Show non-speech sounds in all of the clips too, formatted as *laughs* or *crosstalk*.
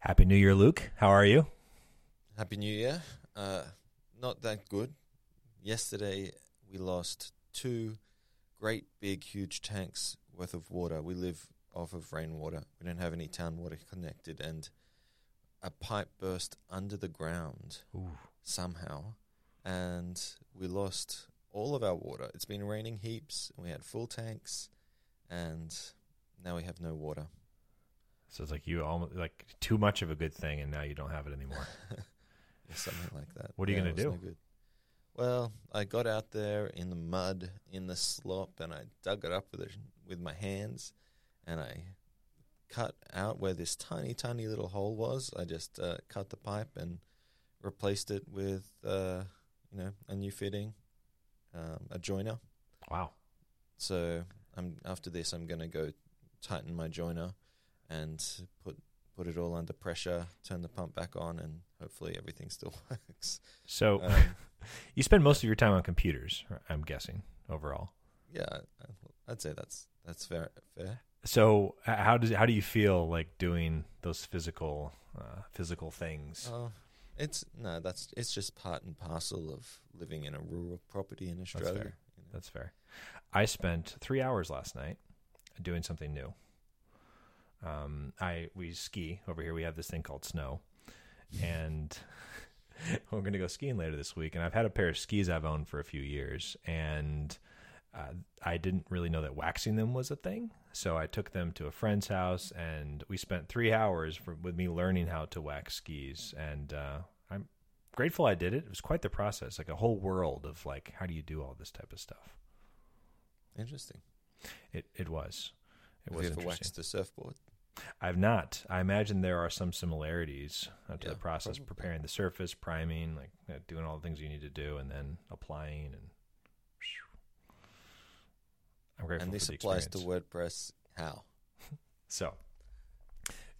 Happy New Year, Luke. How are you? Happy New Year. Uh, not that good. Yesterday we lost two great big huge tanks worth of water. We live off of rainwater. We don't have any town water connected and a pipe burst under the ground Ooh. somehow and we lost all of our water. It's been raining heaps and we had full tanks and now we have no water. So it's like you almost like too much of a good thing, and now you don't have it anymore. *laughs* Something like that. What are you Yeah, gonna do? no. Well, I got out there in the mud, in the slop, and I dug it up with a, with my hands, and I cut out where this tiny, tiny little hole was. I just uh, cut the pipe and replaced it with, uh, you know, a new fitting, um, a joiner. Wow. So I'm after this, I'm going to go tighten my joiner and put put it all under pressure, turn the pump back on, and hopefully everything still *laughs* works. So Um, *laughs* you spend most of your time on computers, I'm guessing overall. yeah, I'd say that's that's fair. Fair. So how does how do you feel like doing those physical uh, physical things? Oh, it's no, that's it's just part and parcel of living in a rural property in Australia. fair. you know. That's fair. I spent three hours last night doing something new. Um, I we ski over here. We have this thing called snow, and *laughs* we're going to go skiing later this week. And I've had a pair of skis I've owned for a few years, and uh, I didn't really know that waxing them was a thing. So I took them to a friend's house, and we spent three hours for, with me learning how to wax skis. And uh, I'm grateful I did it. It was quite the process, like a whole world of like, how do you do all this type of stuff? Interesting. It it was. It Have was you ever waxed a surfboard? I've not. I imagine there are some similarities uh, to Yeah, the process, probably. preparing the surface, priming, like uh, doing all the things you need to do, and then applying. And I'm grateful and this the applies to. WordPress. How? *laughs* So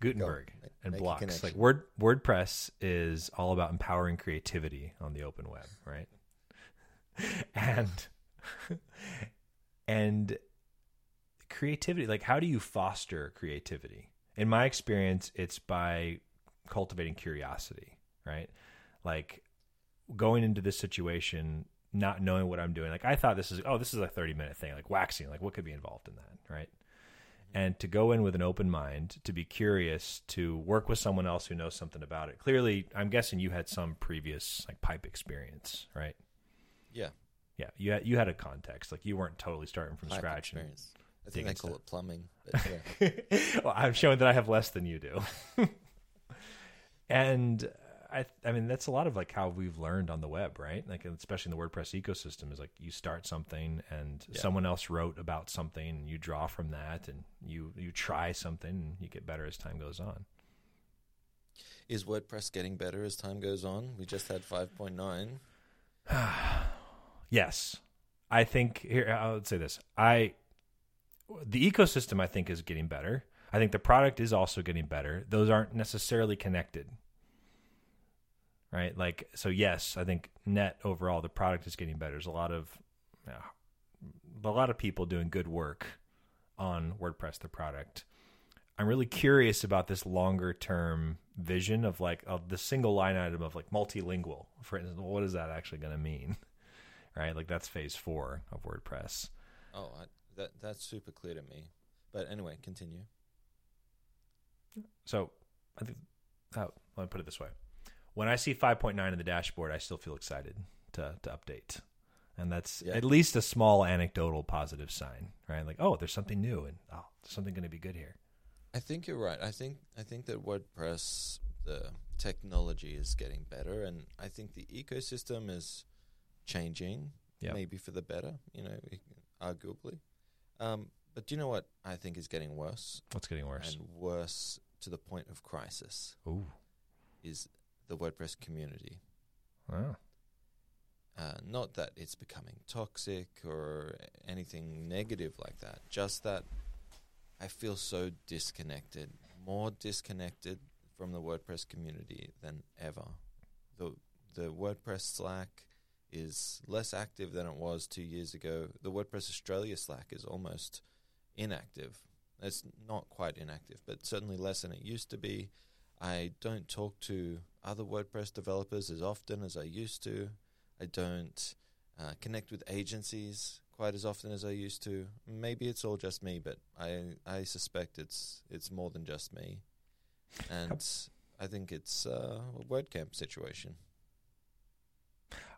Gutenberg Make- and make blocks. Like. Word WordPress is all about empowering creativity on the open web, right? *laughs* and *laughs* and creativity, like how do you foster creativity? In my experience, it's by cultivating curiosity, right? Like going into this situation not knowing what I'm doing. Like I thought this is oh, this is a 30 minute thing, like waxing, like what could be involved in that, right? and to go in with an open mind, to be curious, to work with someone else who knows something about it. Clearly, I'm guessing you had some previous like pipe experience, right? Yeah. Yeah, you had, you had a context, like you weren't totally starting from Pipe scratch. and- experience. I think they call it plumbing. Yeah. *laughs* well, I'm showing that I have less than you do. *laughs* and I, I mean, that's a lot of like how we've learned on the web, right? Like, especially in the WordPress ecosystem, is like you start something and Yeah. someone else wrote about something, and you draw from that, and you you try something, and you get better as time goes on. Is WordPress getting better as time goes on? We just had 5.9. *sighs* Yes, I think here I would say this. I the ecosystem I think is getting better. I think the product is also getting better. Those aren't necessarily connected. Right? Like so yes, I think net overall the product is getting better. There's a lot of a lot of people doing good work on WordPress the product. I'm really curious about this longer term vision of like of the single line item of like multilingual. For instance, what is that actually going to mean? right? Like that's phase four of WordPress. Oh, I, that that's super clear to me. But anyway, continue. So I think oh, let me put it this way: when I see 5.9 in the dashboard, I still feel excited to to update, and that's Yeah. at least a small anecdotal positive sign, right? Like, oh, there's something new, and oh, there's something going to be good here. I think you're right. I think I think that WordPress, the technology is getting better, and I think the ecosystem is changing, Yeah. maybe for the better. You know, arguably. Um, but do you know what I think is getting worse What's getting worse? and worse to the point of crisis Ooh, is the WordPress community. wow. Uh, not that it's becoming toxic or anything negative like that. Just that I feel so disconnected, more disconnected from the WordPress community than ever. the The WordPress Slack is less active than it was two years ago. The WordPress Australia Slack is almost inactive. It's not quite inactive, but certainly less than it used to be. I don't talk to other WordPress developers as often as I used to. I don't uh, connect with agencies quite as often as I used to. Maybe it's all just me, but I I suspect it's it's more than just me, and I think it's uh, a WordCamp situation.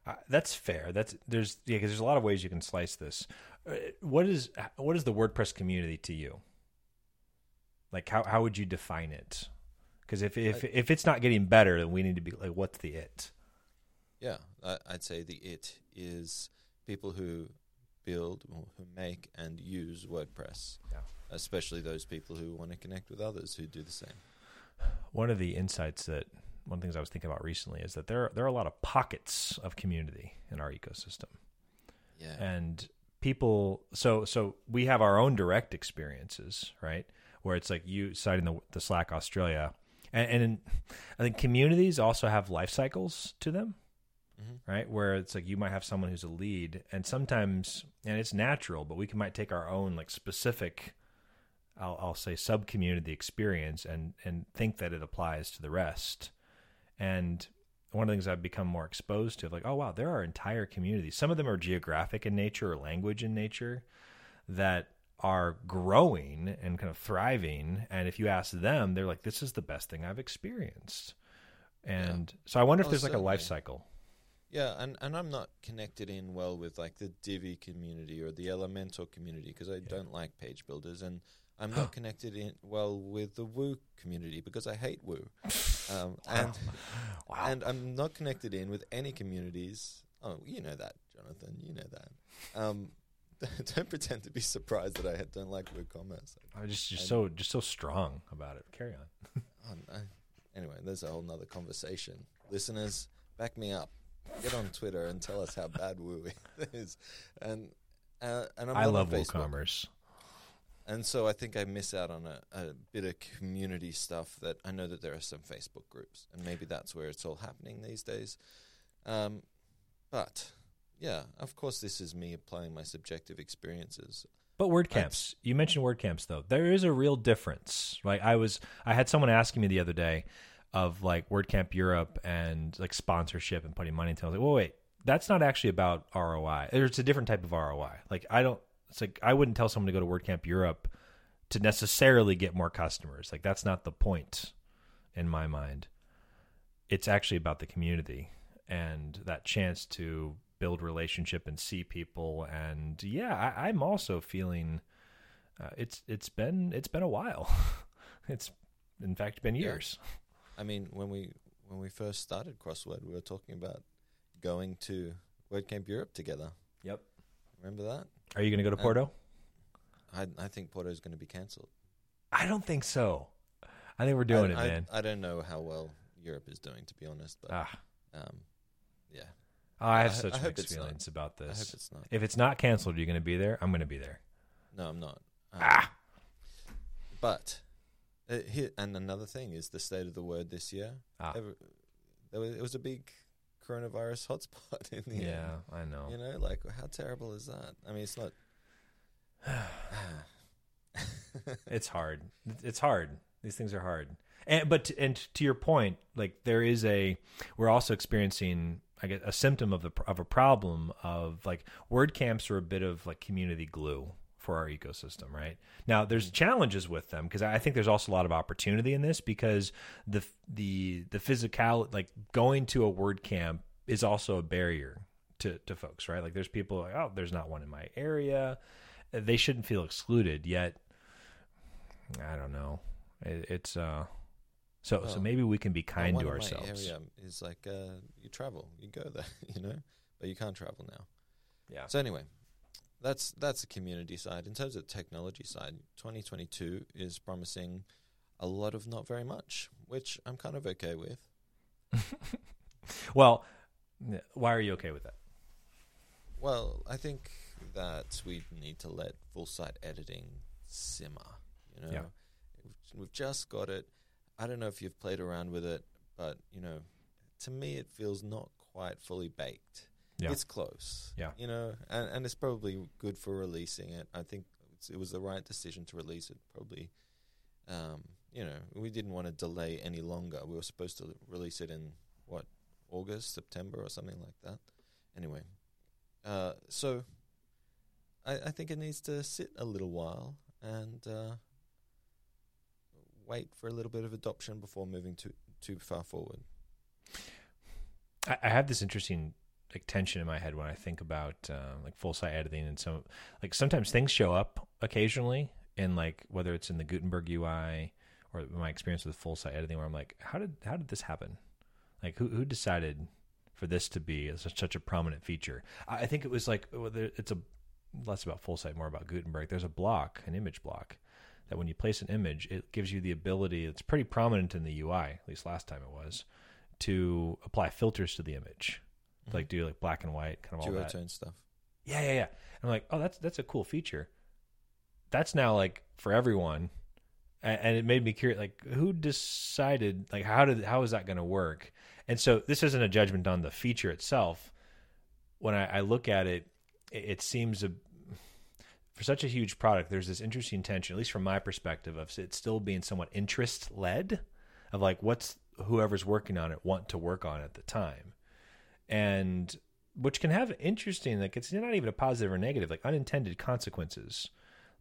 Uh, that's fair. That's there's yeah, because there's a lot of ways you can slice this. Uh, what is what is the WordPress community to you? Like how how would you define it? Because if if I- if it's not getting better, then we need to be like, what's the it? Yeah, I, I'd say the it is people who build, who make, and use WordPress. Yeah. Especially those people who want to connect with others who do the same. One of the insights that one of the things I was thinking about recently is that there there are a lot of pockets of community in our ecosystem. Yeah. and people so so we have our own direct experiences right? Where it's like you citing the, the slack australia. And, and in, i think communities also have life cycles to them hmm right? Where it's like you might have someone who's a lead and sometimes and it's natural but we can might take our own like specific i'll, I'll say sub community experience and and think that it applies to the rest and one of the things I've become more exposed to, like, oh wow, there are entire communities. Some of them are geographic in nature or language in nature that are growing and kind of thriving. And if you ask them, they're like, this is the best thing I've experienced. And so I wonder if Oh, there's like a life cycle. Yeah, and, and I'm not connected in well with like the Divi community or the Elementor community because I don't like page builders, and I'm *gasps* not connected in well with the Woo community because I hate Woo, *laughs* um, and *laughs* Wow. and I'm not connected in with any communities. Oh, you know that, Jonathan. You know that. Um, *laughs* don't pretend to be surprised that I don't like WooCommerce. I'm just just and- so just so strong about it. Carry on. *laughs* Oh, no. Anyway, there's a whole nother conversation. Listeners, back me up. Get on Twitter and tell us how bad Woo is. And uh, and I'm I love. WooCommerce. And so I think I miss out on a, a bit of community stuff that I know that there are some Facebook groups, and maybe that's where it's all happening these days. Um, but yeah, of course, this is me applying my subjective experiences. But WordCamps, you mentioned WordCamps though. There is a real difference. Like I was, I had someone asking me the other day of like WordCamp Europe and like sponsorship and putting money into. it. I was like, well, wait, that's not actually about ROI. It's a different type of ROI. Like I don't. It's like I wouldn't tell someone to go to WordCamp Europe to necessarily get more customers. Like that's not the point in my mind. It's actually about the community and that chance to build relationship and see people. And yeah, I, I'm also feeling uh, it's it's been it's been a while. *laughs* it's in fact been Yeah. years. I mean, when we when we first started Crossword, we were talking about going to WordCamp Europe together. Yep. Remember that? Are you going to go to Porto? I I think Porto is going to be cancelled. I don't think so. I think we're doing I, it, I, man. I don't know how well Europe is doing, to be honest. But ah, um, yeah, I have I- such mixed it's not. feelings about I hope this. it's not. If it's not canceled, you're going to be there. I'm going to be there. No, I'm not. Um, Ah. But uh, here and another thing is the state of the word this year. Ah. Ever- there was, it was a big coronavirus *laughs* hotspot in the Yeah, I know. You know, like how terrible is that? I mean, it's not. *sighs* it's hard. It's hard. These things are hard. And but and to your point, like there is a we're also experiencing I guess a symptom of the of a problem of like word camps are a bit of like community glue for our ecosystem, right? Now there's challenges with them because I think there's also a lot of opportunity in this because the the the physical like going to a word camp is also a barrier to to folks, right? Like there's people like, oh, there's not one in my area. They shouldn't feel excluded yet. I don't know. It, it's uh so so maybe we can be kind to ourselves. area is like uh, you travel, you go there, *laughs* you know, but you can't travel now. Yeah. So anyway, that's that's the community side. In terms of the technology side, 2022 is promising a lot of not very much, which I'm kind of okay with. *laughs* Well, why are you okay with that? Well, I think that we need to let full site editing simmer. You know, Yeah. We've- we've just got it. I don't know if you've played around with it, but you know, to me, it feels not quite fully baked. Yeah. It's close. Yeah. you know, and and it's probably good for releasing it. I think it's, it was the right decision to release it. Probably um, you know, we didn't want to delay any longer. We were supposed to release it in what August, September, or something like that. Anyway, uh, so I, I think it needs to sit a little while and uh, wait for a little bit of adoption before moving too too far forward. I, I have this interesting like tension in my head when I think about uh, like full site editing and some like sometimes things show up occasionally in like whether it's in the Gutenberg UI or my experience with full site editing where I'm like how did how did this happen? Like who who decided for this to be such, a prominent feature? I, think it was like it's a less about full site more about Gutenberg. There's a block an image block that when you place an image it gives you the ability it's pretty prominent in the UI at least last time it was to apply filters to the image. Like do like black and white kind of all that. Stuff. Yeah yeah yeah. And I'm like oh that's that's a cool feature. That's now like for everyone. And it made me curious like who decided like how did how is that going to work? And so this isn't a judgment on the feature itself. When i, I look at it, it it seems a for such a huge product there's this interesting tension at least from my perspective of it still being somewhat interest led of like what's whoever's working on it want to work on at the time and which can have interesting like it's not even a positive or negative like unintended consequences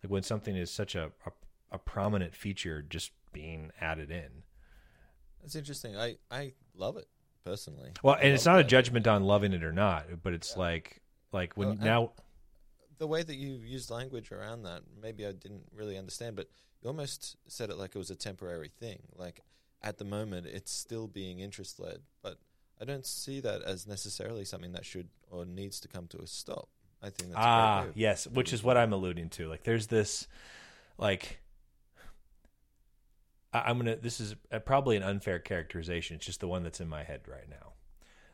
like when something is such a, a, a prominent feature just being added in. That's interesting. I I love it personally. Well, and it's not that. a judgment on loving it or not, but it's yeah. like like when well, now the way that you used language around that, maybe I didn't really understand, but you almost said it like it was a temporary thing. Like at the moment, it's still being interest led, but I don't see that as necessarily something that should or needs to come to a stop. I think that's ah yes, which is what I'm alluding to. Like there's this like I, am gonna. This is probably an unfair characterization. It's just the one that's in my head right now.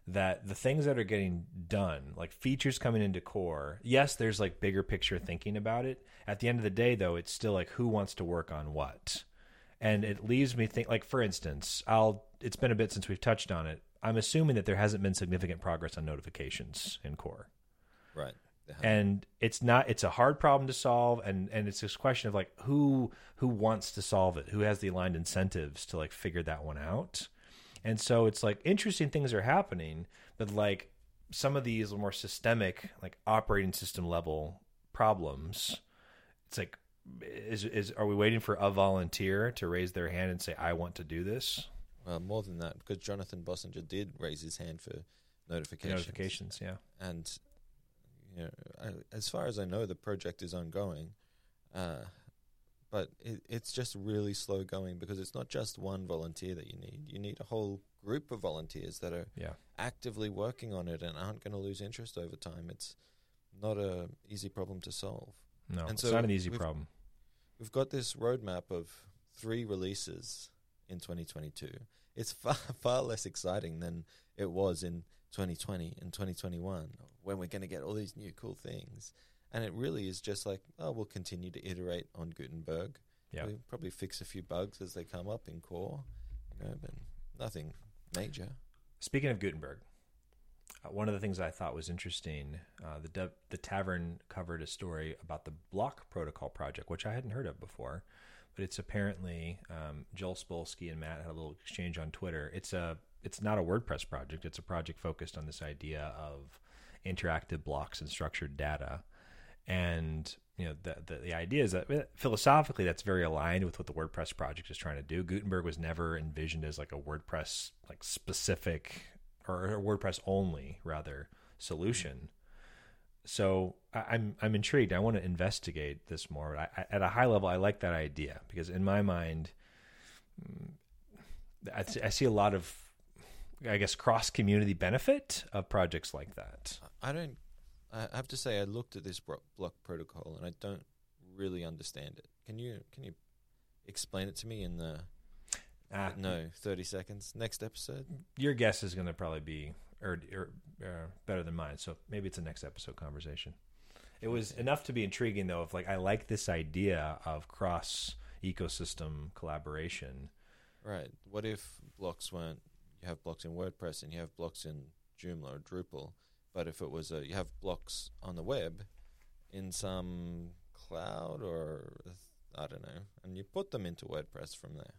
That the things that are getting done, like features coming into core, yes, there's like bigger picture thinking about it. At the end of the day, though, it's still like who wants to work on what, and it leaves me think. Like for instance, I'll. It's been a bit since we've touched on it. I'm assuming that there hasn't been significant progress on notifications in core. Right. And it's not it's a hard problem to solve and and it's this question of like who who wants to solve it? Who has the aligned incentives to like figure that one out? And so it's like interesting things are happening but like some of these more systemic like operating system level problems it's like is is are we waiting for a volunteer to raise their hand and say i want to do this well more than that because jonathan Bossenger did raise his hand for notifications notifications yeah and you know, I, as far as I know, the project is ongoing, uh, but it, it's just really slow going because it's not just one volunteer that you need. You need a whole group of volunteers that are yeah. actively working on it and aren't going to lose interest over time. It's not a easy problem to solve. No, and so it's not an easy we've, problem. We've got this roadmap of three releases in 2022. It's far *laughs* far less exciting than it was in 2020 and 2021 when we're going to get all these new cool things. And it really is just like, oh, we'll continue to iterate on Gutenberg. Yeah. We'll probably fix a few bugs as they come up in core, you know, but nothing major. Speaking of Gutenberg, uh, one of the things I thought was interesting, uh, the de- the tavern covered a story about the Block Protocol project, which I hadn't heard of before, but it's apparently um, Joel Spolsky and Matt had a little exchange on Twitter. It's a it's not a WordPress project. It's a project focused on this idea of interactive blocks and structured data. And you know the, the, the idea is that philosophically that's very aligned with what the WordPress project is trying to do. Gutenberg was never envisioned as like a WordPress like specific or a WordPress only rather solution. So I'm I'm intrigued. I want to investigate this more. I, I, at a high level, I like that idea because in my mind, mm, I, I see a lot of I guess cross community benefit of projects like that. I don't. I have to say, I looked at this block protocol and I don't really understand it. Can you can you explain it to me in the uh, no thirty seconds next episode? Your guess is going to probably be or, or uh, better than mine, so maybe it's a next episode conversation. It was enough to be intriguing, though. Of like, I like this idea of cross ecosystem collaboration. Right. What if blocks weren't you have blocks in WordPress and you have blocks in Joomla or Drupal. But if it was a, you have blocks on the web in some cloud or I don't know, and you put them into WordPress from there.